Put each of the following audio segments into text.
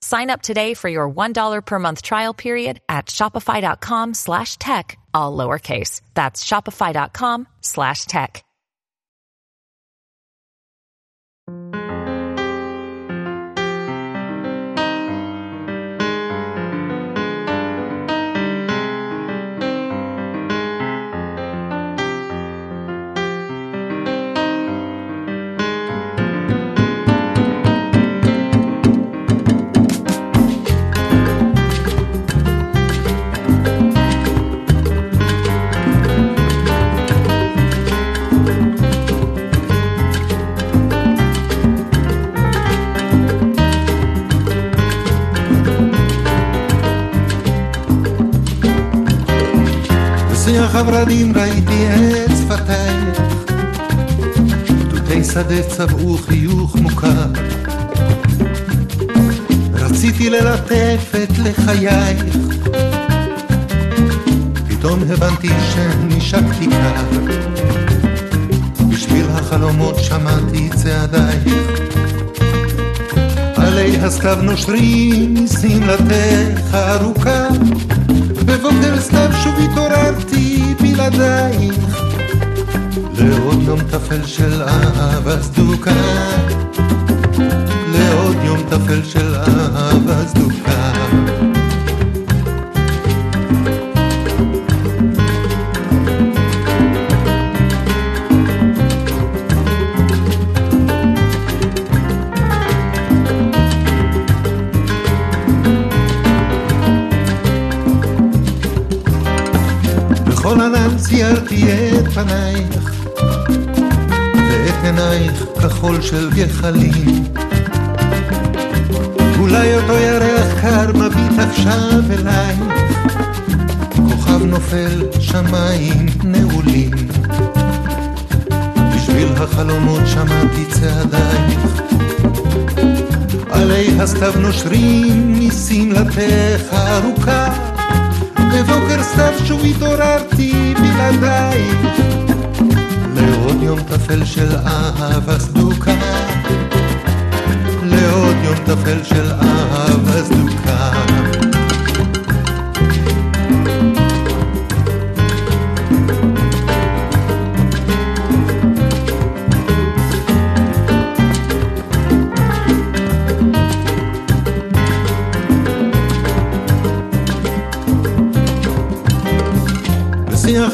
Sign up today for your $1 per month trial period at shopify.com slash tech, all lowercase. That's shopify.com slash tech. בשיח הורדים ראיתי את שפתייך, גדודי שדה צבעו חיוך מוכר. רציתי ללטף את לחייך, פתאום הבנתי שנשקתי קר. בשביל החלומות שמעתי צעדייך, עלי הסתיו נושרים משמלתך ארוכה. בבוקר סתיו שוב התעוררתי בלעדייך. לעוד יום טפל של אהבה סדוקה לעוד יום טפל של אהבה סדוקה את פנייך ואת עינייך כחול של גחלים. אולי אותו ירח קר מביט עכשיו אלייך כוכב נופל שמיים נעולים. בשביל החלומות שמעתי צעדייך עלי הסתיו נושרים משמלתך ארוכה בבוקר סתיו שוב התעוררתי בלעדייך לעוד יום טפל של אהבה סדוקה. לעוד יום טפל של אהבה סדוקה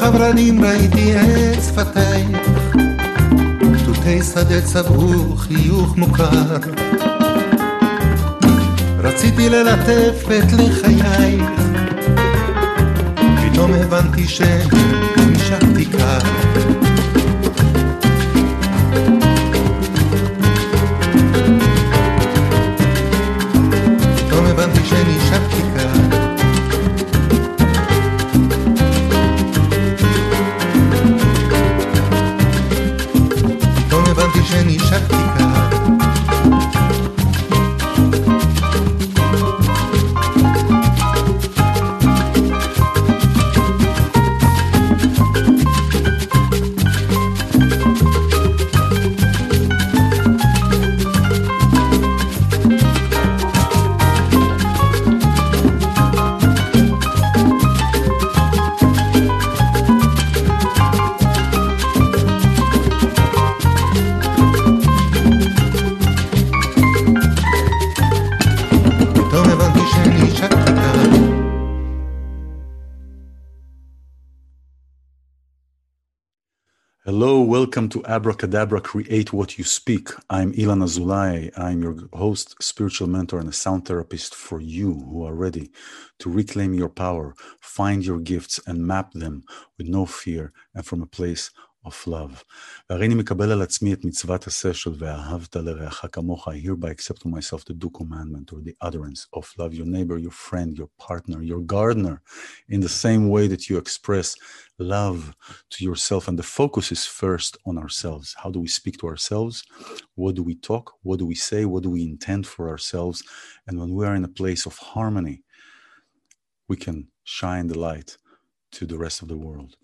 הורדים ראיתי את שפתייך, תותי שדה צבעו חיוך מוכר. רציתי ללטף את לחייך, פתאום הבנתי שנשארתי קר. Hello, welcome to Abracadabra Create What You Speak. I'm Ilan Azoulai. I'm your host, spiritual mentor, and a sound therapist for you who are ready to reclaim your power, find your gifts, and map them with no fear and from a place of love. והריני מקבל על עצמי את מצוות עשה של ואהבת לרעך כמוך. I hereby accept to myself the due commandment or the utterance of love your neighbor, your friend, your partner, your gardener, in the same way that you express love to yourself. And the focus is first on ourselves. How do we speak to ourselves? What do we talk? What do we say? What do we intend for ourselves? And when we are in a place of harmony, we can shine the light to the rest of the world.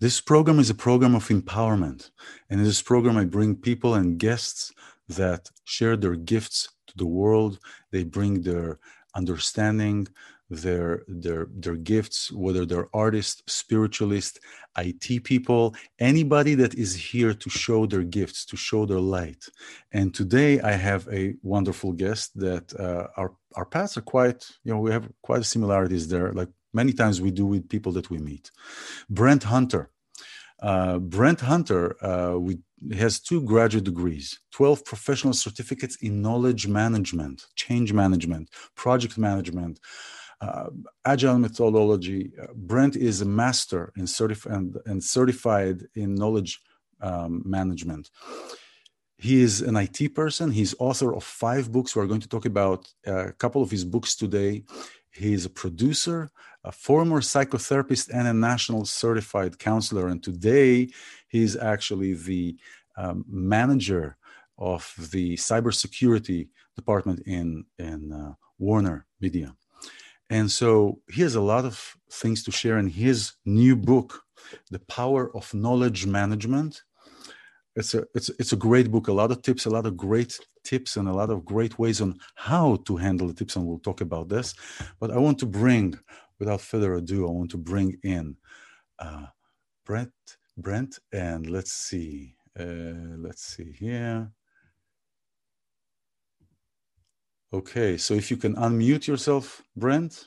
This program is a program of empowerment. And in this program, I bring people and guests that share their gifts to the world. They bring their understanding, their their their gifts whether they're artists spiritualists it people anybody that is here to show their gifts to show their light and today i have a wonderful guest that uh, our our paths are quite you know we have quite similarities there like many times we do with people that we meet brent hunter uh, brent hunter uh, we has two graduate degrees 12 professional certificates in knowledge management change management project management uh, agile methodology. Uh, Brent is a master in certif- and, and certified in knowledge um, management. He is an IT person. He's author of five books. We're going to talk about a couple of his books today. He is a producer, a former psychotherapist, and a national certified counselor. And today, he's actually the um, manager of the cybersecurity department in in uh, Warner Media. And so he has a lot of things to share in his new book, The Power of Knowledge Management. It's a, it's, it's a great book, a lot of tips, a lot of great tips, and a lot of great ways on how to handle the tips. And we'll talk about this. But I want to bring, without further ado, I want to bring in uh, Brent, Brent, and let's see, uh, let's see here. Okay, so if you can unmute yourself, Brent.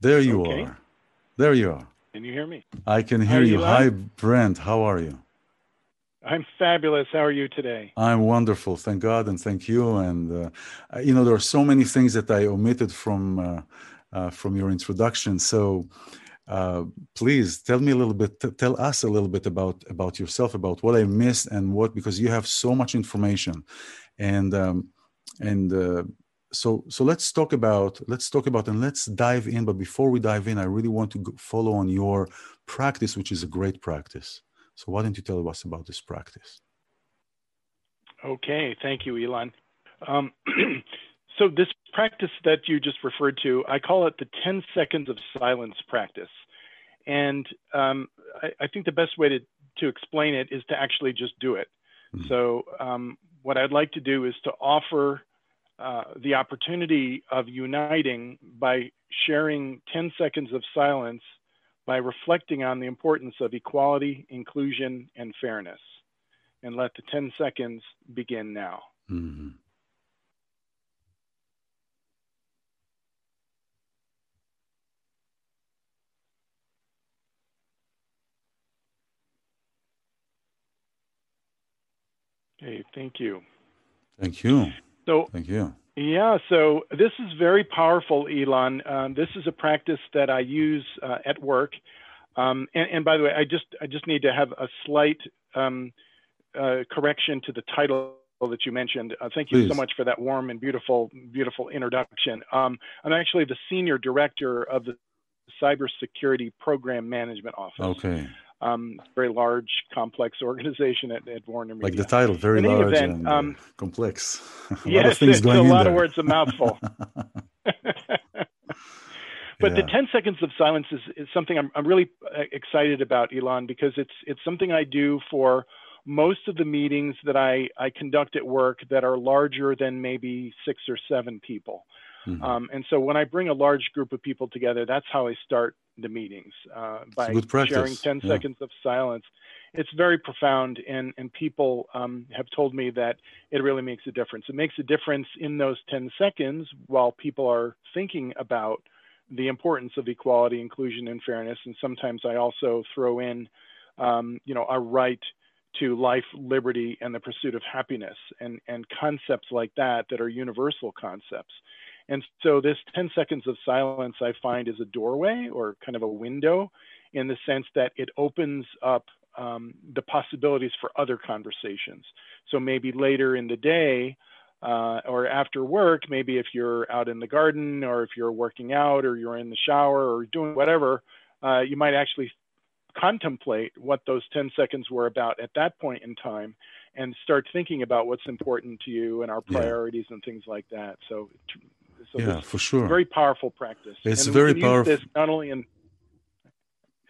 There you okay. are. There you are. Can you hear me? I can hear you. you Hi, Brent. How are you? I'm fabulous. How are you today? I'm wonderful. Thank God and thank you. And uh, you know, there are so many things that I omitted from uh, uh, from your introduction. So uh, please tell me a little bit. T- tell us a little bit about about yourself, about what I missed, and what because you have so much information, and um, and uh, so so let's talk about let's talk about and let's dive in. But before we dive in, I really want to follow on your practice, which is a great practice. So why don't you tell us about this practice? Okay, thank you, Ilan. Um, So this practice that you just referred to, I call it the 10 seconds of silence practice. And um, I, I, think the best way to, to explain it is to actually just do it. Mm-hmm. So um, what I'd like to do is to offer uh, the opportunity of uniting by sharing 10 seconds of silence by reflecting on the importance of equality, inclusion, and fairness. And let the 10 seconds begin now. Mm-hmm. Okay, thank you. Thank you. So, thank you. Yeah, so this is very powerful, Ilan. Um, this is a practice that I use uh, at work. Um, and, and, by the way, I just I just need to have a slight um, uh, correction to the title that you mentioned. Uh, thank you Please. so much for that warm and beautiful beautiful introduction. Um, I'm actually the senior director of the Cybersecurity Program Management Office. Okay um, very large, complex organization at, at Warner Media. Like the title, very In large event, and uh, um, complex. a yes, lot of things going a lot of words, a mouthful. but yeah. the 10 seconds of silence is, is something I'm, I'm really uh, excited about, Ilan, because it's it's something I do for most of the meetings that I, I conduct at work that are larger than maybe six or seven people. Mm-hmm. Um, and so when I bring a large group of people together, that's how I start the meetings uh, by sharing 10 yeah. seconds of silence. It's very profound, and, and people um, have told me that it really makes a difference. It makes a difference in those 10 seconds while people are thinking about the importance of equality, inclusion, and fairness. And sometimes I also throw in, um, you know, a right to life, liberty, and the pursuit of happiness, and, and concepts like that that are universal concepts. And so this 10 seconds of silence I find is a doorway or kind of a window in the sense that it opens up um, the possibilities for other conversations. So maybe later in the day, uh, or after work, maybe if you're out in the garden or if you're working out or you're in the shower or doing whatever, uh, you might actually contemplate what those 10 seconds were about at that point in time and start thinking about what's important to you and our priorities yeah. and things like that. So, so yeah, for sure. Very powerful practice. It's and very powerful. This not only in.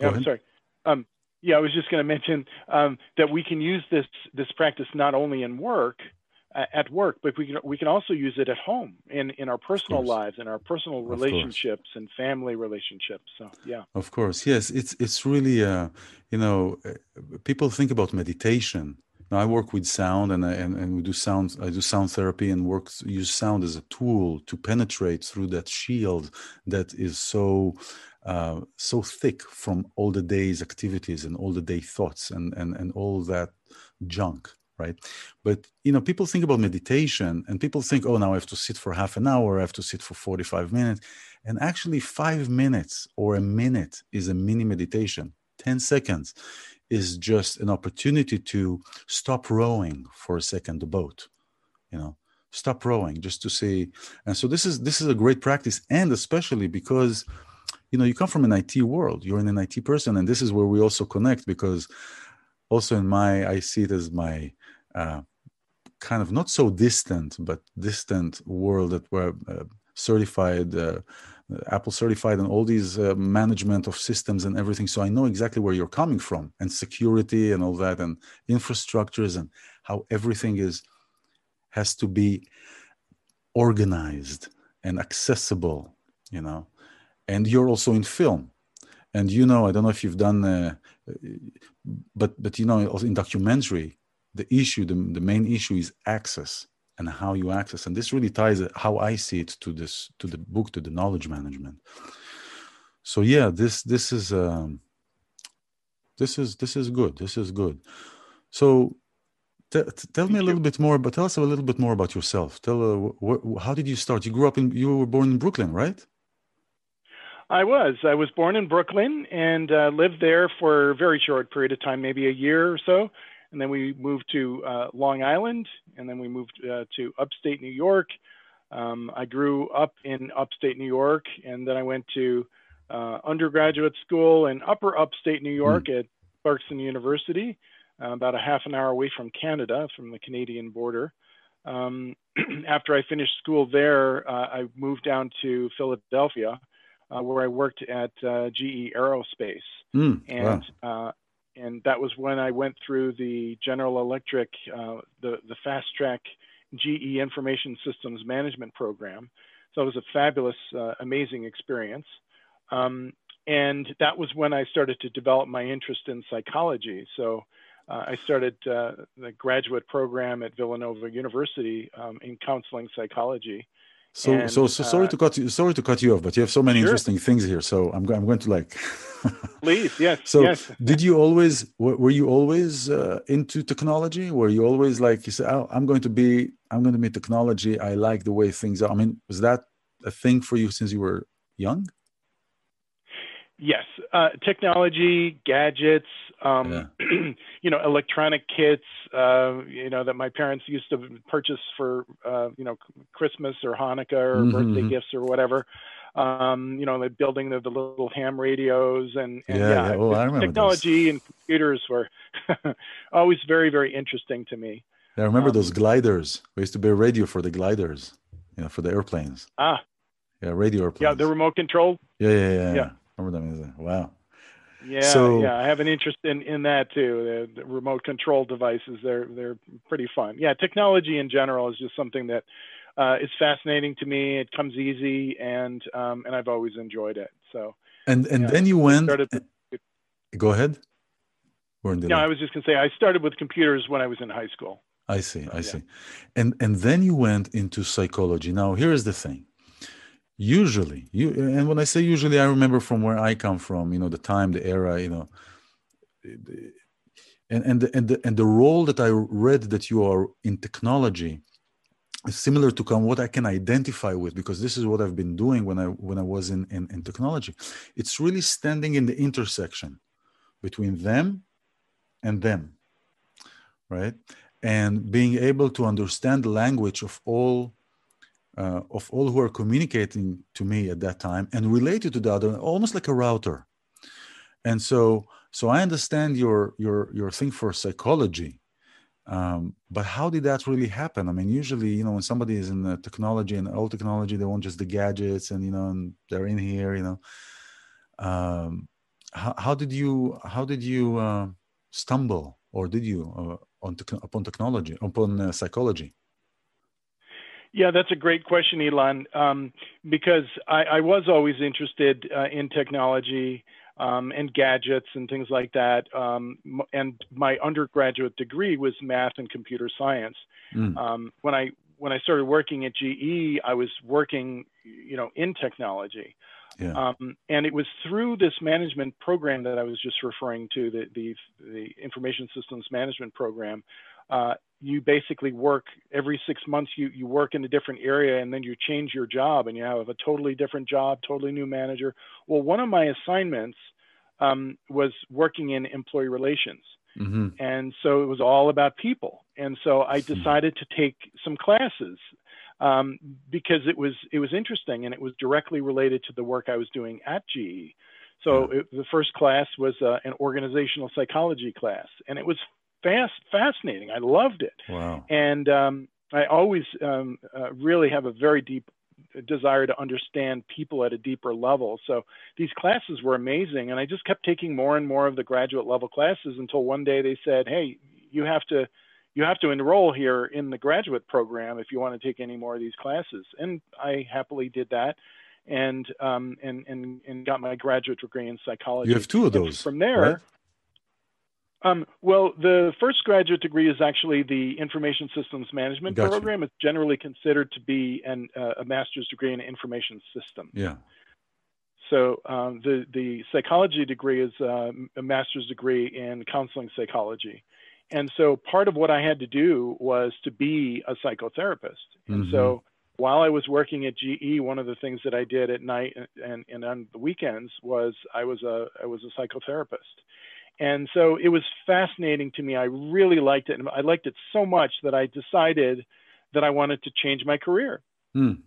Yeah, I'm sorry. Um, yeah, I was just going to mention um, that we can use this this practice not only in work, uh, at work, but we can we can also use it at home in in our personal lives, in our personal relationships and family relationships. So yeah, of course, yes, it's it's really uh, you know uh, people think about meditation. Now I work with sound and, I, and and we do sound. I do sound therapy and work use sound as a tool to penetrate through that shield that is so uh, so thick from all the day's activities and all the day thoughts and and and all that junk right but you know people think about meditation and people think oh now i have to sit for half an hour i have to sit for 45 minutes and actually five minutes or a minute is a mini meditation 10 seconds is just an opportunity to stop rowing for a second the boat you know stop rowing just to see. And so this is this is a great practice. And especially because you know you come from an it world you're an it person and this is where we also connect because also in my i see it as my uh, kind of not so distant, but distant world that were uh, certified, uh, Apple certified, and all these uh, management of systems and everything. So I know exactly where you're coming from, and security and all that, and infrastructures, and how everything is has to be organized and accessible. You know, and you're also in film, and you know, I don't know if you've done. Uh, but but you know in documentary the issue, the, the main issue is access and how you access. And this really ties how I see it to this, to the book, to the knowledge management. So yeah, this this is um, this is this is good. This is good. So t- tell me a little bit more, but tell us a little bit more about yourself. Tell uh, wh- how did you start? You grew up in you were born in Brooklyn, right? I was. I was born in Brooklyn and uh, lived there for a very short period of time, maybe a year or so and then we moved to uh, Long Island, and then we moved uh, to upstate New York. Um, I grew up in upstate New York, and then I went to uh, undergraduate school in upper upstate New York mm. at Clarkson University, uh, about a half an hour away from Canada, from the Canadian border. Um, after I finished school there, uh, I moved down to Philadelphia, uh, where I worked at uh, GE Aerospace. Mm, and wow and that was when I went through the General Electric, uh, the the fast track GE Information Systems Management Program. So it was a fabulous, uh, amazing experience. Um, and that was when I started to develop my interest in psychology. So uh, I started uh, the graduate program at Villanova University um, in counseling psychology. So, and, so, so sorry uh, to cut you. Sorry to cut you off, but you have so many sure. interesting things here. So I'm, I'm going to like. Please, yes. So, yes. did you always? Were you always uh, into technology? Were you always like you said? Oh, I'm going to be. I'm going to be technology. I like the way things are. I mean, was that a thing for you since you were young? Yes, uh, technology, gadgets, um, yeah. you know, electronic kits, uh, you know, that my parents used to purchase for, uh, you know, Christmas or Hanukkah or mm-hmm. birthday mm-hmm. gifts or whatever. Um, you know, the building the, the little ham radios and, and yeah, yeah. yeah. Oh, I technology those. and computers were always very, very interesting to me. I remember um, those gliders. We used to be a radio for the gliders, you know, for the airplanes. Ah, yeah, radio airplanes. Yeah, the remote control. Yeah, yeah, yeah. yeah. Remember them? Wow. Yeah, so, yeah, I have an interest in, in that too. The, the, remote control devices, they're they're pretty fun. Yeah, technology in general is just something that uh, is fascinating to me. It comes easy, and um, and I've always enjoyed it. So. And and yeah, then you went. Started, go ahead. No, I was just gonna say I started with computers when I was in high school. I see, I yeah. see, and and then you went into psychology. Now here is the thing usually. You and when i say usually i remember from where i come from you know the time the era you know. And and the, and the, and the role that i read that you are in technology is similar to come what i can identify with because this is what i've been doing when i when i was in, in in technology. It's really standing in the intersection between them and them right? And being able to understand the language of all uh, of all who are communicating to me at that time and related to the other almost like a router. And so so i understand your your your thing for psychology um, but how did that really happen? I mean usually you know when somebody is in the technology and old technology they want just the gadgets and you know and they're in here you know. Um, how, how did you how did you uh, stumble or did you uh, on te- upon technology upon uh, psychology yeah, that's a great question, Ilan, um, because I, I, was always interested uh, in technology um, and gadgets and things like that. Um, and my undergraduate degree was math and computer science. Mm. when I when I started working at GE, I was working, you know, in technology. Yeah. Um, and it was through this management program that I was just referring to, the the, the information systems management program. Uh, you basically work every six months. You you work in a different area, and then you change your job, and you have a totally different job, totally new manager. Well, one of my assignments um, was working in employee relations. Mm-hmm. And so it was all about people. And so I hmm. decided to take some classes um, because it was it was interesting and it was directly related to the work I was doing at GE. So it, the first class was uh, an organizational psychology class, and it was fast fascinating. I loved it. Wow. And um, I always um, uh, really have a very deep desire to understand people at a deeper level. So these classes were amazing, and I just kept taking more and more of the graduate level classes until one day they said, "Hey, you have to you have to enroll here in the graduate program if you want to take any more of these classes. And I happily did that and um, and, and, and got my graduate degree in psychology. You have two of those. And from there, right? Um, well, the first graduate degree is actually the Information Systems Management gotcha. program. It's generally considered to be an, uh, a master's degree in information system. Yeah. So um, the the psychology degree is uh, a master's degree in counseling psychology and so part of what I had to do was to be a psychotherapist. And mm-hmm. so while I was working at GE, one of the things that I did at night and, and on the weekends was I was a I was a psychotherapist. And so it was fascinating to me. I really liked it. And I liked it so much that I decided that I wanted to change my career. Mm.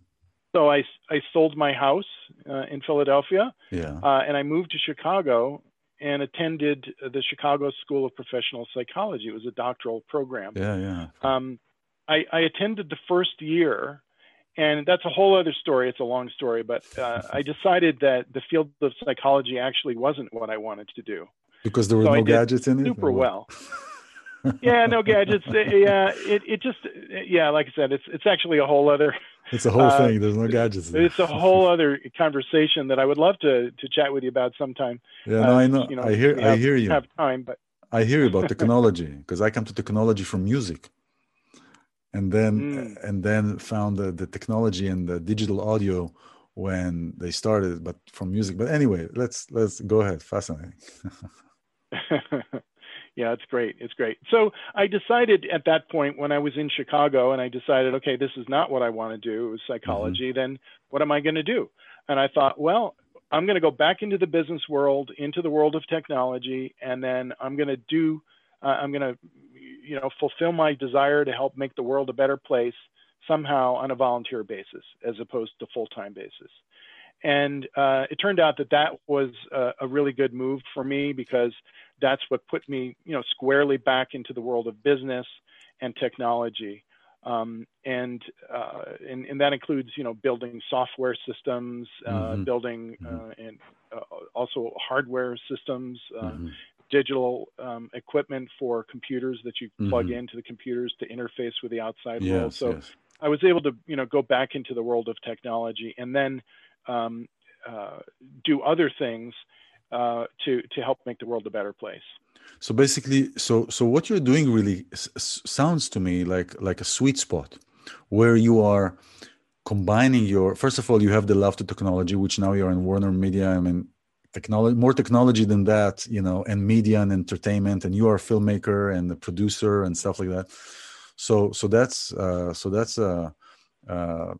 So I, I sold my house uh, in Philadelphia yeah. uh, and I moved to Chicago and attended the Chicago School of Professional Psychology. It was a doctoral program. Yeah, yeah. Um, I, I, attended the first year, and that's a whole other story. It's a long story, but uh, I decided that the field of psychology actually wasn't what I wanted to do. Because there were so no gadgets in it. Super well. yeah, no gadgets. Yeah, it, it just yeah, like I said, it's it's actually a whole other it's a whole uh, thing. There's no gadgets. It's a whole other conversation that I would love to to chat with you about sometime. Yeah, no, uh, I know. You know. I hear. Have, I hear you. Have time, but I hear you about technology because I come to technology from music, and then mm. and then found the, the technology and the digital audio when they started, but from music. But anyway, let's let's go ahead. Fascinating. yeah, it's great. It's great. So I decided at that point when I was in Chicago and I decided, okay, this is not what I want to do, it was psychology, mm-hmm. then what am I going to do? And I thought, well, I'm going to go back into the business world, into the world of technology, and then I'm going to do, uh, I'm going to, you know, fulfill my desire to help make the world a better place somehow on a volunteer basis as opposed to full time basis. And uh, it turned out that that was a, a, really good move for me because that's what put me, you know, squarely back into the world of business and technology. Um, and, uh, and, and that includes, you know, building software systems, uh, mm-hmm. building mm-hmm. Uh, and uh, also hardware systems, uh, mm-hmm. digital um, equipment for computers that you plug mm-hmm. into the computers to interface with the outside yes, world. So yes. I was able to, you know, go back into the world of technology and then um, uh, do other things uh, to to help make the world a better place. So basically, so so what you're doing really s- sounds to me like like a sweet spot, where you are combining your. First of all, you have the love to technology, which now you're in Warner Media. I mean, technology more technology than that, you know, and media and entertainment, and you are a filmmaker and a producer and stuff like that. So so that's uh, so that's a. Uh,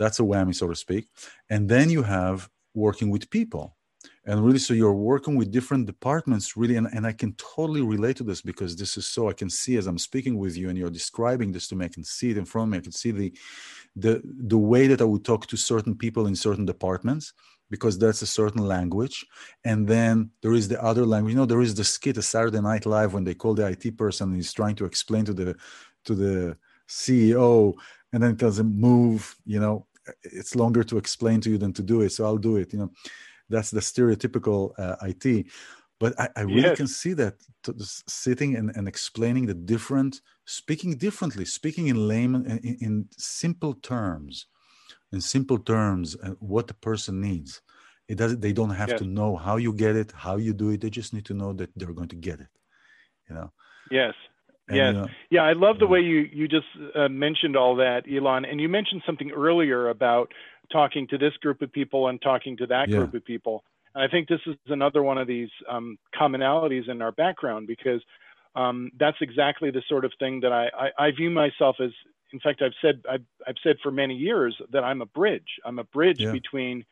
that's a whammy, so to speak. And then you have working with people. And really so you're working with different departments really and, and i can totally relate to this because this is so i can see as i'm speaking with you and you're describing this to me i can see it in front of me i can see the the the way that i would talk to certain people in certain departments because that's a certain language. And then there is the other language. You know there is the skit a saturday night live when they call the it person and he's trying to explain to the to the ceo and then it doesn't move you know it's longer to explain to you than to do it so i'll do it you know. That's the stereotypical uh, it but i, I really yes. can see that sitting and, and explaining the different speaking differently speaking in layman in, in simple terms in simple terms uh, what the person needs. It doesn't they don't have yes. to know how you get it how you do it they just need to know that they're going to get it you know. Yes and, yes uh, yeah i love the way you you just uh, mentioned all that Ilan, and you mentioned something earlier about talking to this group of people and talking to that yeah. group of people and i think this is another one of these um, commonalities in our background because um, that's exactly the sort of thing that I, I, I, view myself as in fact, I've said I've, I've said for many years that I'm a bridge. I'm a bridge yeah. between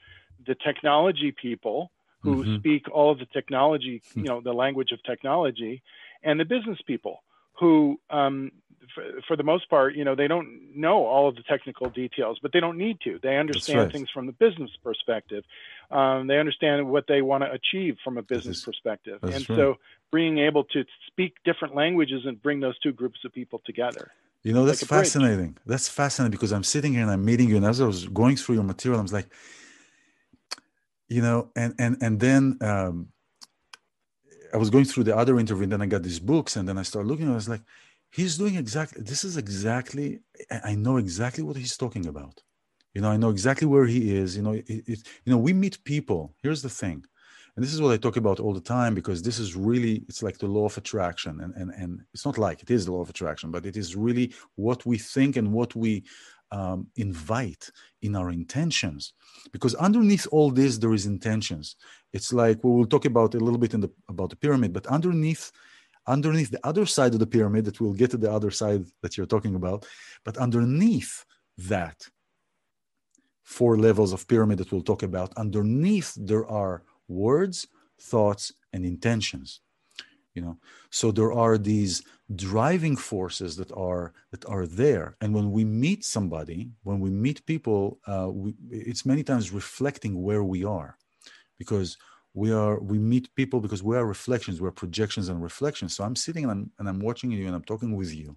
the technology people who mm-hmm. speak all of the technology, you know, the language of technology, and the business people who, um, for, for, the most part, you know, they don't know all of the technical details, but they don't need to. They understand right. things from the business perspective. Um, they understand what they want to achieve from a business perspective, and right. so being able to speak different languages and bring those two groups of people together. You know, that's like fascinating. Bridge. That's fascinating because I'm sitting here and I'm meeting you, and as I was going through your material, I was like, you know, and and and then um, I was going through the other interview, and then I got these books, and then I started looking. And I was like, he's doing exactly. This is exactly. I know exactly what he's talking about. You know, I know exactly where he is. You know, it, it, you know, we meet people. Here's the thing and this is what i talk about all the time because this is really it's like the law of attraction and and, and it's not like it is the law of attraction but it is really what we think and what we um, invite in our intentions. Because underneath all this there is intentions. It's like we will talk about a little bit in the about the pyramid but underneath underneath the other side of the pyramid that we'll get to the other side that you're talking about but underneath that four levels of pyramid that we'll talk about underneath there are words thoughts and intentions you know? So there are these driving forces that are that are there. And when we meet somebody when we meet people uh, we, it's many times reflecting where we are because we are we meet people because we are reflections we're projections and reflections. So i'm sitting and i'm and i'm watching you and i'm talking with you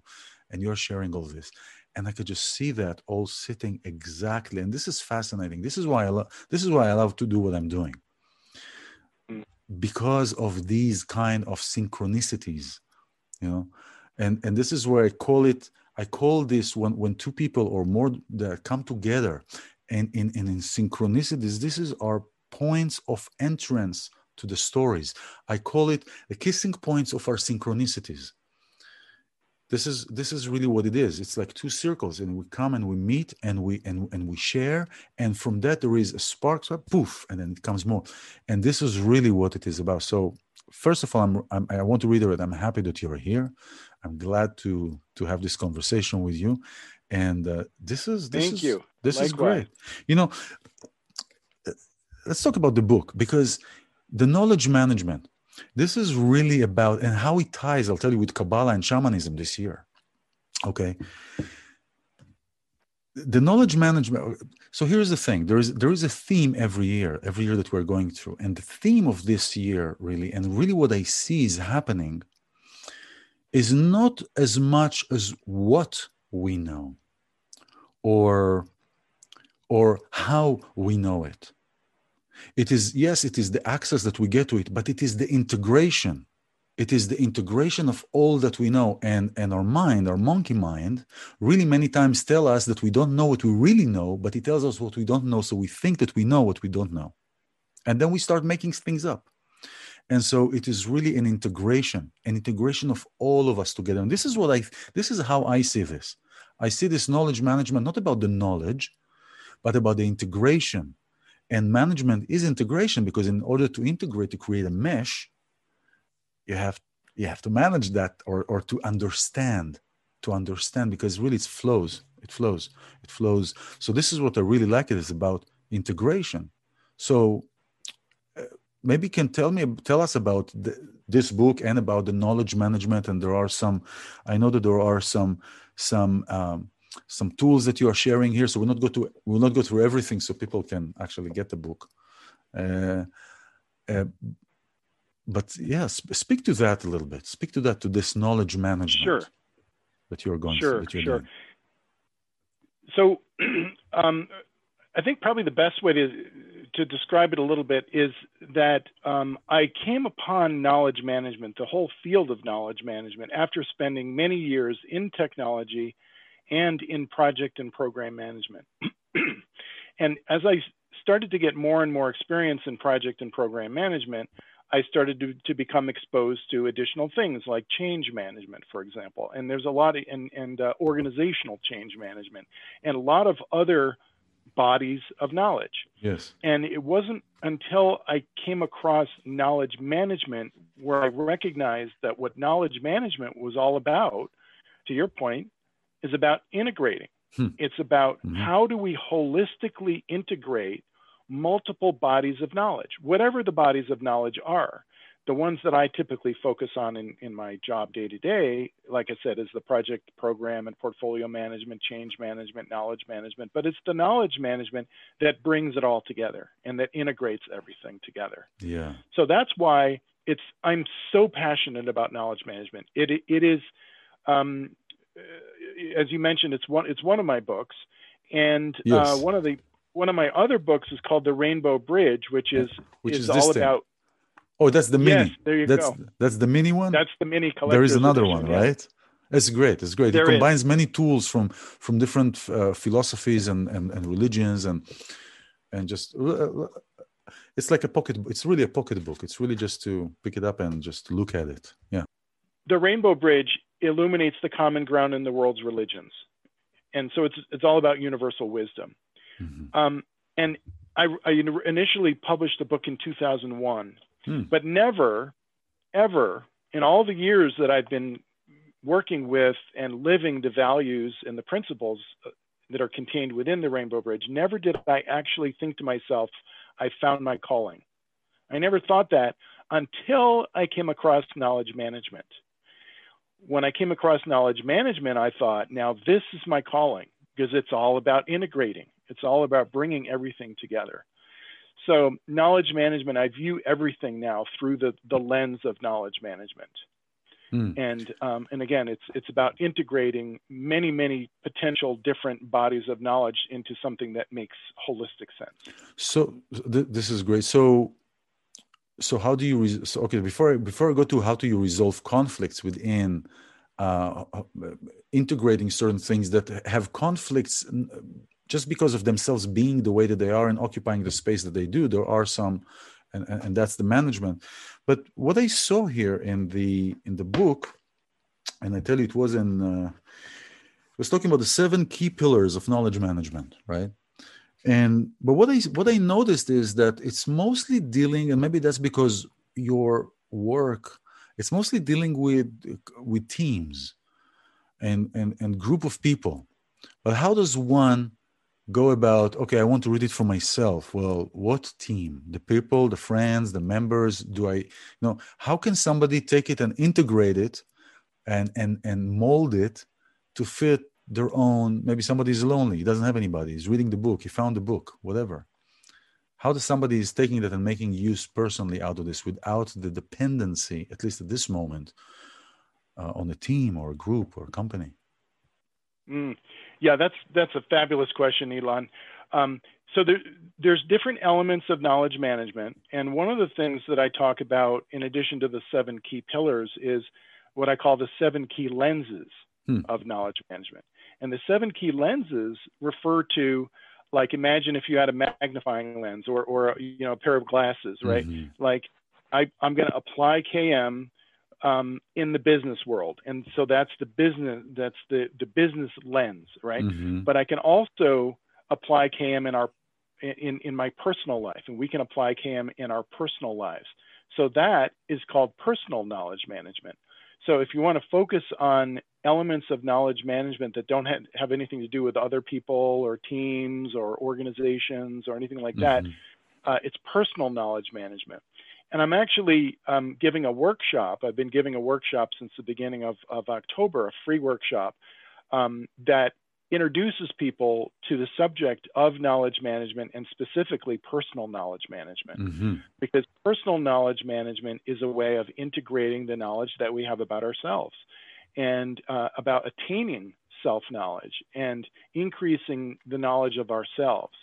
and you're sharing all this. And i could just see that all sitting exactly. And this is fascinating. This is why i love this is why i love to do what i'm doing because of these kind of synchronicities you know? And and this is where i call it i call this when when two people or more that come together and in, in, in synchronicities this is our points of entrance to the stories. I call it the kissing points of our synchronicities this is this is really what it is. It's like two circles and we come and we meet and we and, and we share and from that there is a spark so poof and then it comes more. And this is really what it is about. So first of all I'm, I'm, i want to reiterate i'm happy that you're here. I'm glad to to have this conversation with you. And uh, this is this thank is, you. this Likewise. is great. You know let's talk about the book because the knowledge management this is really about and how it ties, I'll tell you, with Kabbalah and shamanism this year. Okay. The knowledge management. So here's the thing: there is there is a theme every year, every year that we're going through, and the theme of this year, really, and really what I see is happening, is not as much as what we know, or or how we know it it is, yes, it is the access that we get to it, but it is the integration. It is the integration of all that we know. And, and our mind, our monkey mind, really many times tell us that we don't know what we really know, but it tells us what we don't know. So we think that we know what we don't know. And then we start making things up. And so it is really an integration, an integration of all of us together. And this is what I, this is how I see this. I see this knowledge management not about the knowledge, but about the integration and management is integration because in order to integrate to create a mesh you have you have to manage that or or to understand to understand because really it flows it flows it flows. So this is what i really like it is about integration. So uh, maybe can tell me tell us about the, this book and about the knowledge management and there are some i know that there are some some um, some tools that you are sharing here. So we'll not go to we'll not go through everything so people can actually get the book. Uh, uh, but yes speak to that a little bit. Speak to that to this knowledge management sure. that you're going sure through, sure. doing. so um, i think probably the best way to to describe it a little bit is that um, I came upon knowledge management, the whole field of knowledge management, after spending many years in technology and in project and program management. and as I started to get more and more experience in project and program management, I started to, to become exposed to additional things like change management, for example. And there's a lot of, and, and uh, organizational change management, and a lot of other bodies of knowledge. Yes. And it wasn't until I came across knowledge management where I recognized that what knowledge management was all about, to your point, is about integrating. Hmm. It's about mm-hmm. how do we holistically integrate multiple bodies of knowledge, whatever the bodies of knowledge are the ones that I typically focus on in, in my job day to day, like I said, is the project program and portfolio management, change management, knowledge management. But it's the knowledge management that brings it all together and that integrates everything together. Yeah. So that's why it's I'm so passionate about knowledge management. It it is, um, as you mentioned, it's one it's one of my books, and uh, yes. uh, one of the one of my other books is called The Rainbow Bridge, which is which is, is all about Oh, that's the mini. Yes, there you that's, go. That's the mini one. That's the mini collector. There is another edition, one, right? It's great. It's great. There it combines is. many tools from from different uh, philosophies and, and and religions and and just uh, it's like a pocket. It's really a pocket book. It's really just to pick it up and just look at it. Yeah. The Rainbow Bridge illuminates the common ground in the world's religions, and so it's it's all about universal wisdom. Mm-hmm. Um, and I, I initially published the book in 2001 Hmm. But never, ever in all the years that I've been working with and living the values and the principles uh, that are contained within the Rainbow Bridge, never did I actually think to myself, I found my calling. I never thought that until I came across knowledge management. When I came across knowledge management, I thought, now this is my calling because it's all about integrating. It's all about bringing everything together. So knowledge management, I view everything now through the, the lens of knowledge management. Mm. And um, and again, it's it's about integrating many many potential different bodies of knowledge into something that makes holistic sense. So th- this is great. So so how do you re- so, okay before before I go to how do you resolve conflicts within uh, uh integrating certain things that have conflicts just because of themselves being the way that they are and occupying the space that they do there are some and, and that's the management. But what i saw here in the in the book and i tell you it was in uh, was talking about the seven key pillars of knowledge management right and but what i what i noticed is that it's mostly dealing and maybe that's because your work it's mostly dealing with with teams and and and group of people. But how does one go about okay i want to read it for myself? Well what team? The people the friends the members do i you know how can somebody take it and integrate it and and and mold it to fit their own maybe somebody's lonely he doesn't have anybody he's reading the book he found the book whatever how does somebody is taking that and making use personally out of this without the dependency at least at this moment uh, on a team or a group or a company mm. Yeah, that's that's a fabulous question, Ilan. Um, so there, there's different elements of knowledge management, and one of the things that I talk about, in addition to the seven key pillars, is what I call the seven key lenses hmm. of knowledge management. And the seven key lenses refer to, like, imagine if you had a magnifying lens or, or you know, a pair of glasses, right? Mm-hmm. Like, I, I'm going to apply KM um, in the business world, and so that's the business that's the the business lens, right? Mm-hmm. But I can also apply KM in our in in my personal life, and we can apply KM in our personal lives. So that is called personal knowledge management. So if you want to focus on elements of knowledge management that don't have, have anything to do with other people or teams or organizations or anything like mm-hmm. that, uh, it's personal knowledge management. And I'm actually um, giving a workshop. I've been giving a workshop since the beginning of, of October, a free workshop um, that introduces people to the subject of knowledge management and specifically personal knowledge management. Mm-hmm. Because personal knowledge management is a way of integrating the knowledge that we have about ourselves and uh, about attaining self knowledge and increasing the knowledge of ourselves.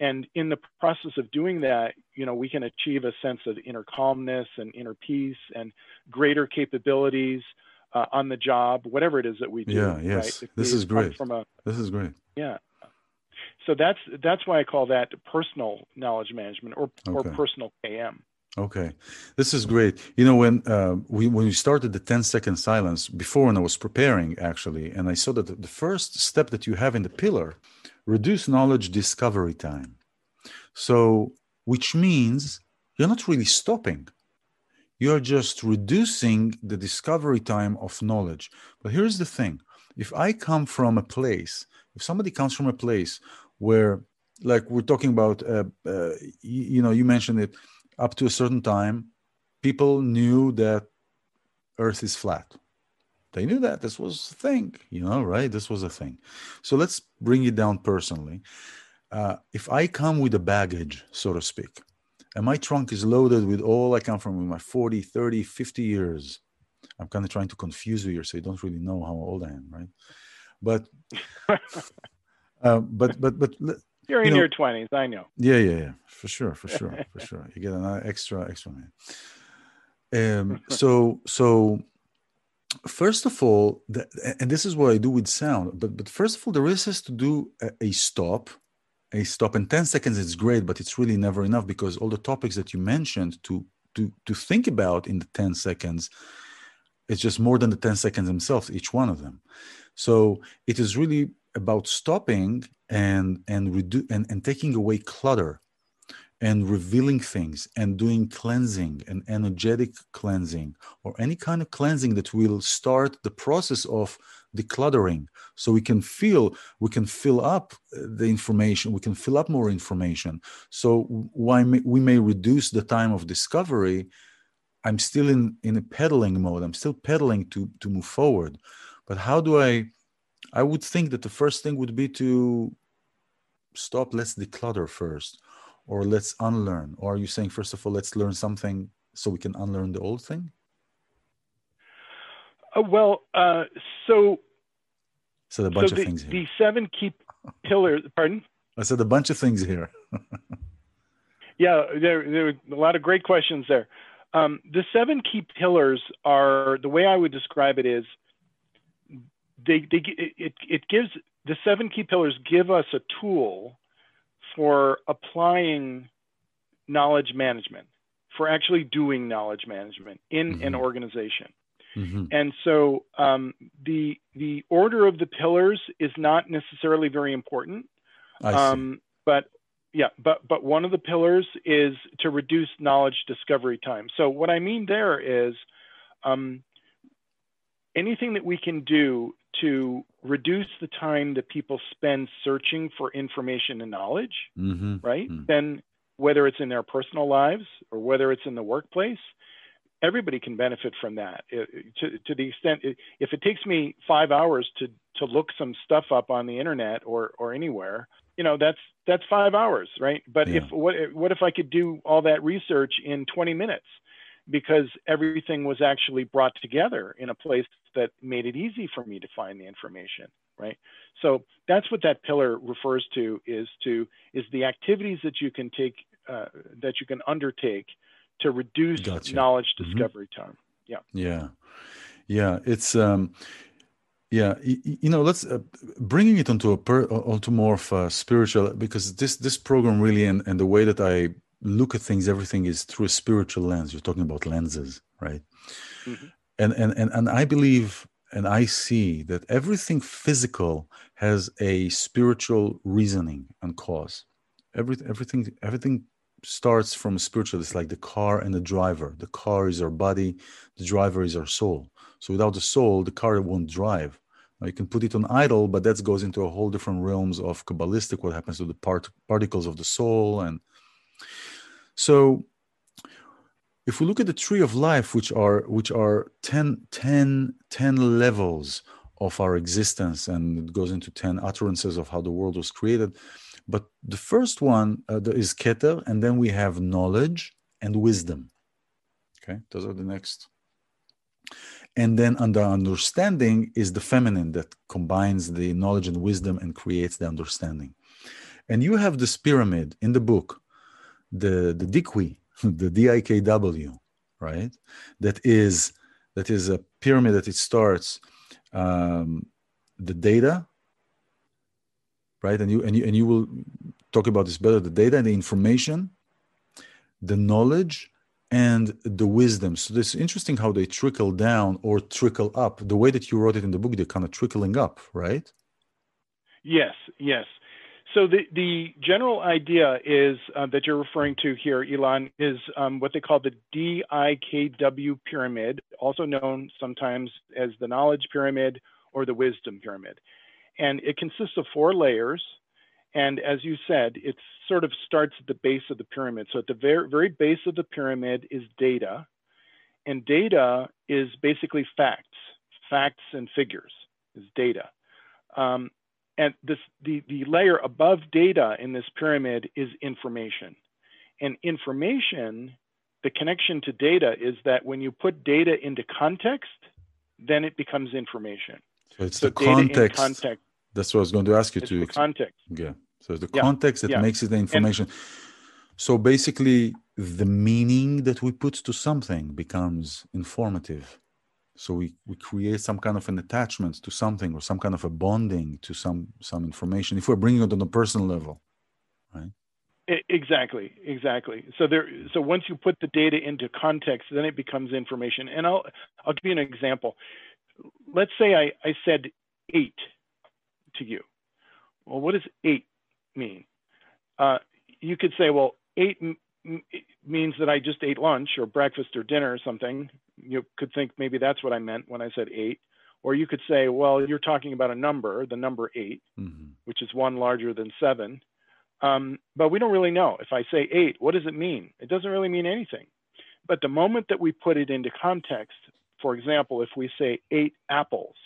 And in the process of doing that, you know, we can achieve a sense of inner calmness and inner peace and greater capabilities uh, on the job, whatever it is that we do. Yeah, yes, right? this is great. From a, this is great. Yeah. So that's that's why I call that personal knowledge management or okay. or personal KM. Okay, this is great. You know, when uh, we when we started the 10 second silence before, when I was preparing actually, and I saw that the first step that you have in the pillar, reduce knowledge discovery time. So, which means you're not really stopping you're just reducing the discovery time of knowledge. But here's the thing if I come from a place, if somebody comes from a place where, like we're talking about, uh, uh, you, you know, you mentioned it, up to a certain time, people knew that Earth is flat. They knew that this was a thing, you know, right? This was a thing. So let's bring it down personally. Uh, if I come with a baggage, so to speak, and my trunk is loaded with all I come from with my 40, 30, 50 years. I'm kind of trying to confuse you here so you don't really know how old I am, right? But, uh, but, but, but, you're in you know, your 20s, I know. Yeah, yeah, yeah, for sure, for sure, for sure. You get an extra, extra man. Um, so, so first of all, the, and this is what I do with sound, but, but first of all, the risk is to do a, a stop a stop in 10 seconds is great but it's really never enough because all the topics that you mentioned to to to think about in the 10 seconds it's just more than the 10 seconds themselves each one of them so it is really about stopping and and redu- and, and taking away clutter and revealing things and doing cleansing and energetic cleansing or any kind of cleansing that will start the process of decluttering. So we can feel we can fill up uh, the information we can fill up more information. So why we may reduce the time of discovery. I'm still in in a pedaling mode. I'm still pedaling to to move forward. But how do i i would think that the first thing would be to stop let's declutter first or let's unlearn or are you saying first of all let's learn something so we can unlearn the old thing uh, well, uh, so said a bunch so the, of things here. The seven key pillars. Pardon? I said a bunch of things here. yeah, there, there were a lot of great questions there. Um, the seven key pillars are the way I would describe it is they, they it, it gives the seven key pillars give us a tool for applying knowledge management, for actually doing knowledge management in mm-hmm. an organization. Mm-hmm. And so um, the the order of the pillars is not necessarily very important. Um, but yeah, but but one of the pillars is to reduce knowledge discovery time. So what I mean there is um, anything that we can do to reduce the time that people spend searching for information and knowledge, mm-hmm. right? Mm-hmm. Then whether it's in their personal lives or whether it's in the workplace, everybody can benefit from that it, to, to the extent it, if it takes me five hours to to look some stuff up on the internet or or anywhere you know that's that's five hours right but yeah. if what what if i could do all that research in 20 minutes because everything was actually brought together in a place that made it easy for me to find the information right so that's what that pillar refers to is to is the activities that you can take uh, that you can undertake to reduce gotcha. knowledge mm-hmm. discovery mm-hmm. time. Yeah. Yeah. Yeah. It's, um, yeah, you, you know, let's uh, bringing it onto a per, onto more of a spiritual because this this program really and, and the way that I look at things, everything is through a spiritual lens. You're talking about lenses, right? Mm-hmm. And, and and and I believe and I see that everything physical has a spiritual reasoning and cause. Every, everything everything starts from spiritual it's like the car and the driver the car is our body the driver is our soul so without the soul the car won't drive now you can put it on idle but that goes into a whole different realms of kabbalistic what happens to the part, particles of the soul and so if we look at the tree of life, which are which are 10, 10, 10 levels of our existence, and it goes into 10 utterances of how the world was created. But the first one uh, is Keter, and then we have knowledge and wisdom. Okay, those are the next. And then under understanding is the feminine that combines the knowledge and wisdom and creates the understanding. And you have this pyramid in the book, the the Dikwi, the DIKW, right? That is that is a pyramid that it starts um, the data, right? And you and you and you will talk about this better. The data and the information, the knowledge, and the wisdom. So it's interesting how they trickle down or trickle up. The way that you wrote it in the book, they're kind of trickling up, right? Yes, yes. So the, the general idea is uh, that you're referring to here, Ilan, is um, what they call the DIKW pyramid, also known sometimes as the knowledge pyramid or the wisdom pyramid. And it consists of four layers. And as you said, it sort of starts at the base of the pyramid. So at the very, very base of the pyramid is data. And data is basically facts, facts and figures is data. Um, and this, the, the layer above data in this pyramid is information. And information, the connection to data is that when you put data into context, then it becomes information. So it's so the context. context. That's what I was going to ask you it's to. context. Yeah. So the yeah. context that yeah. makes it the information. And, so basically, the meaning that we put to something becomes informative so we, we create some kind of an attachment to something or some kind of a bonding to some some information if we're bringing it on a personal level right? Exactly exactly. So there so once you put the data into context then it becomes information. And i'll i'll give you an example. Let's say i i said eight to you. Well what does eight mean? Uh, you could say well eight means that I just ate lunch or breakfast or dinner or something. You could think maybe that's what I meant when I said eight. Or you could say, well, you're talking about a number, the number 8 mm-hmm. which is one larger than seven. Um, but we don't really know. If I say eight, what does it mean? It doesn't really mean anything. But the moment that we put it into context, for example, if we say eight apples,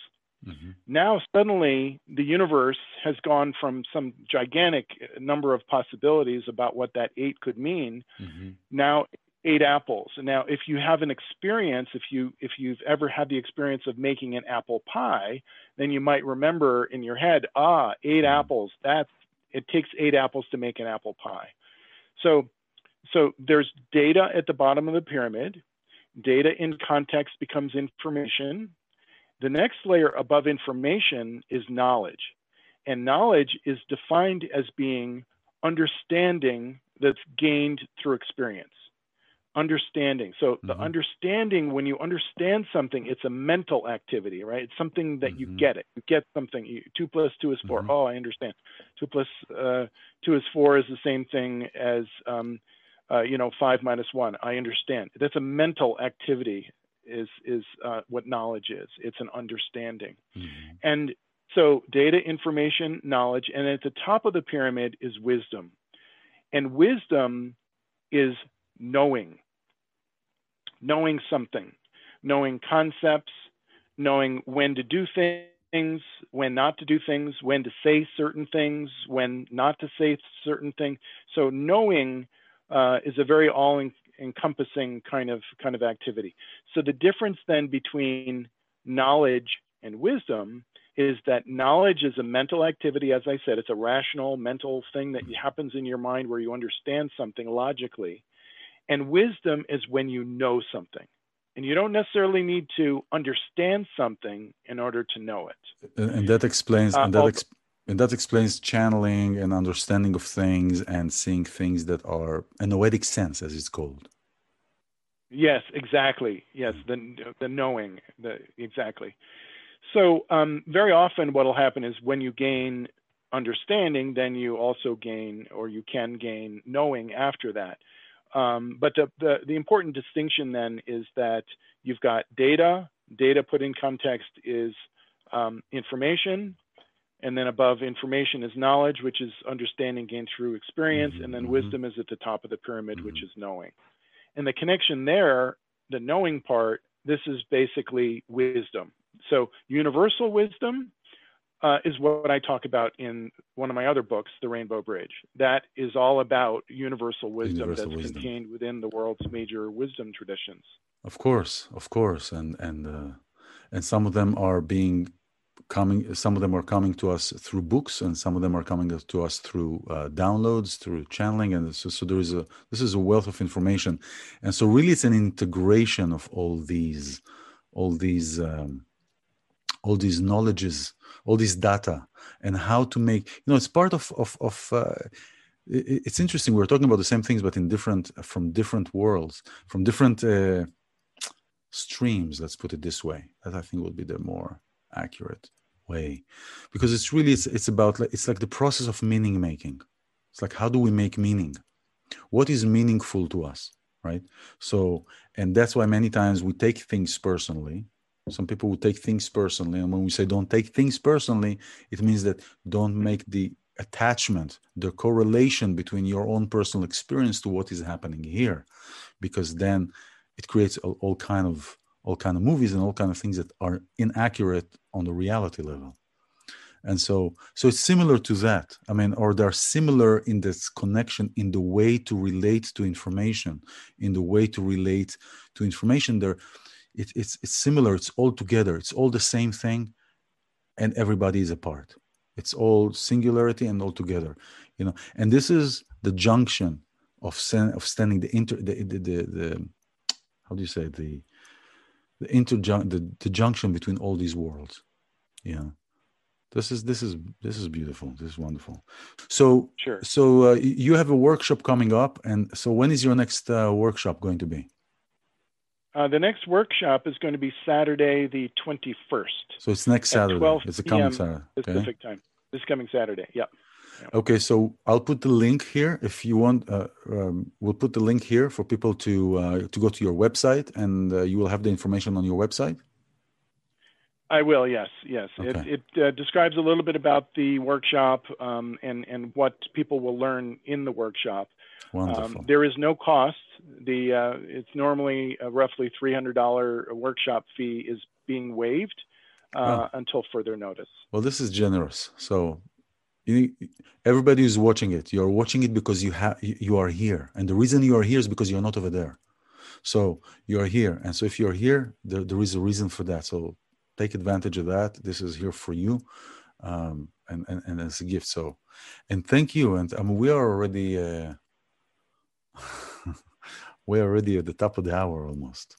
Mm-hmm. Now, suddenly, the universe has gone from some gigantic number of possibilities about what that eight could mean. Mm-hmm. Now, eight apples. And now, if you have an experience, if you if you've ever had the experience of making an apple pie, then you might remember in your head, ah, 8 mm-hmm. apples. That's it takes eight apples to make an apple pie. So, so there's data at the bottom of the pyramid. Data in context becomes information the next layer above information is knowledge. And knowledge is defined as being understanding that's gained through experience. Understanding. So, mm-hmm. the understanding, when you understand something, it's a mental activity, right? It's something that mm-hmm. you get it. You get something. You, two plus two is 4 mm-hmm. Oh, I understand. Two plus uh, two is four is the same thing as, um, uh, you know, five minus one. I understand. That's a mental activity is is uh, what knowledge is. It's an understanding, mm-hmm. and so data, information, knowledge, and at the top of the pyramid is wisdom, and wisdom is knowing, knowing something, knowing concepts, knowing when to do things, when not to do things, when to say certain things, when not to say certain things. So knowing uh, is a very all encompassing kind of kind of activity. So the difference then between knowledge and wisdom is that knowledge is a mental activity as I said it's a rational mental thing that happens in your mind where you understand something logically. And wisdom is when you know something. And you don't necessarily need to understand something in order to know it. And that explains uh, and that ex- and that explains channeling and understanding of things and seeing things that are a noetic sense, as it's called. Yes, exactly. Yes, the the knowing, the exactly. So um, very often, what will happen is when you gain understanding, then you also gain, or you can gain knowing after that. Um, but the, the the important distinction then is that you've got data. Data put in context is um, information and then above information is knowledge, which is understanding gained through experience, mm-hmm. and then mm-hmm. wisdom is at the top of the pyramid, mm-hmm. which is knowing. and the connection there, the knowing part, this is basically wisdom. So universal wisdom uh, is what I talk about in one of my other books, The Rainbow Bridge. That is all about universal wisdom universal that's wisdom. contained within the world's major wisdom traditions. Of course, of course, and and uh, and some of them are being coming. Some of them are coming to us through books, and some of them are coming to us through uh, downloads, through channeling, and so, so there is a this is a wealth of information, and so really it's an integration of all these, all these. Um, all these knowledges all this data and how to make you know it's part of of, of uh, it's interesting we're talking about the same things but in different from different worlds from different uh, streams let's put it this way that i think would be the more accurate way. Because it's really it's, it's about it's like the process of meaning making. It's like how do we make meaning? What is meaningful to us right? So and that's why many times we take things personally some people will take things personally. And when we say don't take things personally, it means that don't make the attachment, the correlation between your own personal experience to what is happening here, because then it creates all, all kind of all kind of movies and all kind of things that are inaccurate on the reality level. And so, so it's similar to that. I mean, or they're similar in this connection in the way to relate to information, in the way to relate to information. There, it, it's it's similar. It's all together. It's all the same thing and everybody is a part it's all singularity and all together you know? And this is the junction of sen- of standing the inter the, the, the, the how do you say the the interjunct the, the junction between all these worlds yeah this is this is this is beautiful. This is wonderful. So sure. so uh, you have a workshop coming up and so when is your next uh, workshop going to be uh, the next workshop is going to be Saturday, the 21st. So it's next Saturday. 12 it's a coming Saturday. Okay. Pacific time. This coming Saturday. Yep. yep. Okay, so I'll put the link here if you want. Uh, um, we'll put the link here for people to uh, to go to your website, and uh, you will have the information on your website. I will. Yes. Yes. Okay. It, it uh, describes a little bit about the workshop um, and and what people will learn in the workshop. Wonderful. Um, there is no cost. The uh, it's normally a roughly three hundred dollar workshop fee is being waived uh, oh. until further notice. Well, this is generous. So you, everybody who's watching it, you're watching it because you have you are here, and the reason you are here is because you're not over there. So you're here, and so if you're here, there, there is a reason for that. So take advantage of that. This is here for you, um, and, and and as a gift. So, and thank you. And I mean, we are already. Uh, we're already at the top of the hour almost.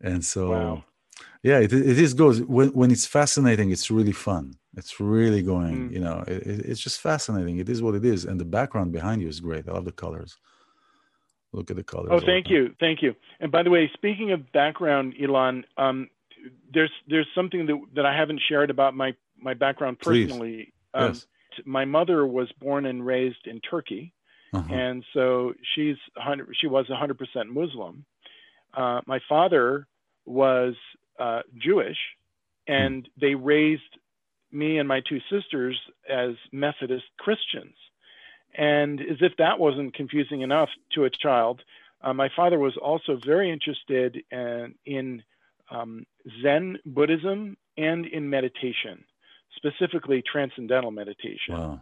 And so wow. yeah it, it is goes when, when it's fascinating it's really fun. It's really going mm. you know it, it's just fascinating. It is what it is. And the background behind you is great. I love the colors. Look at the colors oh thank you. Thank you. And by the way speaking of background Ilan, um, there's there's something that, that i haven't shared about my my background personally. Um, yes. my mother was born and raised in turkey uh-huh. and so she's 100, she was 100% Muslim. Uh, my father was uh, Jewish, and hmm. they raised me and my two sisters as Methodist Christians. And as if that wasn't confusing enough to a child, uh, my father was also very interested in, in um, Zen Buddhism and in meditation, specifically transcendental meditation. Wow.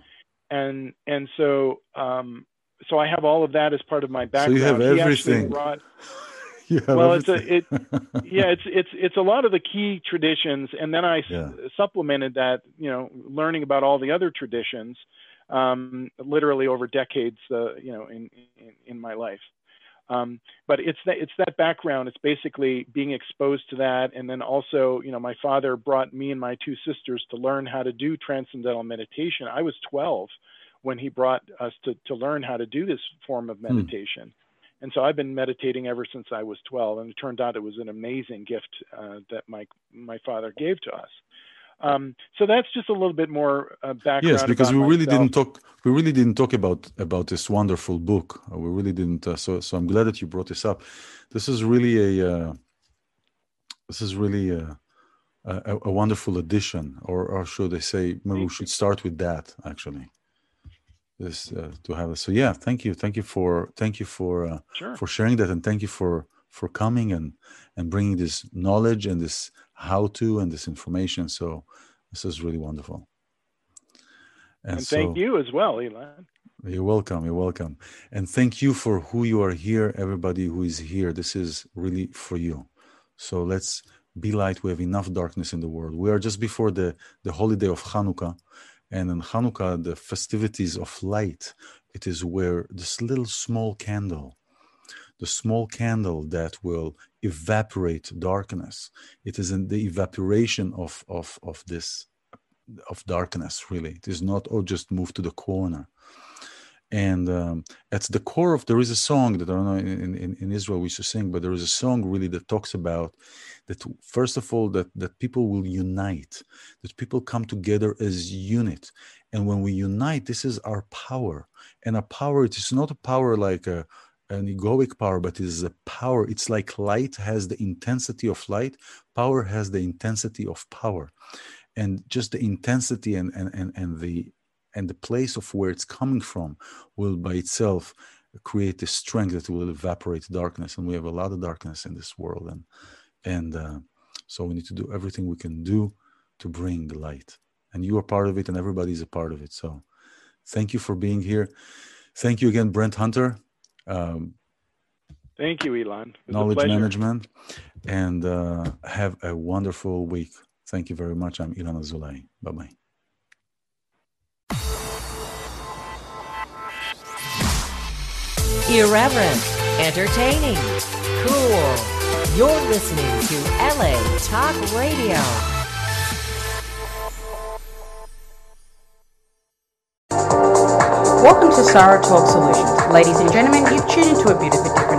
And and so um, so I have all of that as part of my background. So you have everything. Brought, well, everything. it's a it yeah, it's it's it's a lot of the key traditions, and then I yeah. s- supplemented that, you know, learning about all the other traditions, um, literally over decades, uh, you know, in, in in my life. Um, but it's that it's that background. It's basically being exposed to that, and then also, you know, my father brought me and my two sisters to learn how to do transcendental meditation. I was 12 when he brought us to, to learn how to do this form of hmm. meditation. And so I've been meditating ever since I was 12, and it turned out it was an amazing gift uh, that my my father gave to us. Um, so that's just a little bit more uh, background. Yes, because we myself. really didn't talk. We really didn't talk about about this wonderful book. Uh, we really didn't. Uh, so so I'm glad that you brought this up. This is really a. Uh, this is really a, a, a wonderful addition, or or should I say, maybe we should start with that actually this uh, to have us. So yeah, thank you, thank you for thank you for uh, sure. for sharing that, and thank you for for coming and and bringing this knowledge and this how to and this information. So this is really wonderful. And, and thank you as well, Ilan. You're welcome. You're welcome. And thank you for who you are here, everybody who is here. This is really for you. So let's be light. We have enough darkness in the world. We are just before the, the holiday of Hanukkah. And in Hanukkah, the festivities of light, it is where this little small candle, the small candle that will evaporate darkness, it is in the evaporation of, of, of this of darkness really. It is not oh just move to the corner and um, at the core of there is a song that I don't know in, in, in Israel we used to sing, but there is a song really that talks about that first of all that that people will unite, that people come together as unit, and when we unite, this is our power, and a power it is not a power like a an egoic power, but it is a power. It's like light has the intensity of light, power has the intensity of power, and just the intensity and and and, and the and the place of where it's coming from will by itself create a strength that will evaporate darkness and we have a lot of darkness in this world and and uh, so we need to do everything we can do to bring the light. And you are part of it and everybody's a part of it so thank you for being here. Thank you again brent hunter. Um, thank you ilan. Knowledge management and uh, have a wonderful week. Thank you very much. I'm ilan azoulai bye-bye Irreverent, entertaining, cool. You're listening to LA Talk Radio. Welcome to Sarah Talk Solutions. Ladies and gentlemen, you've tuned into a bit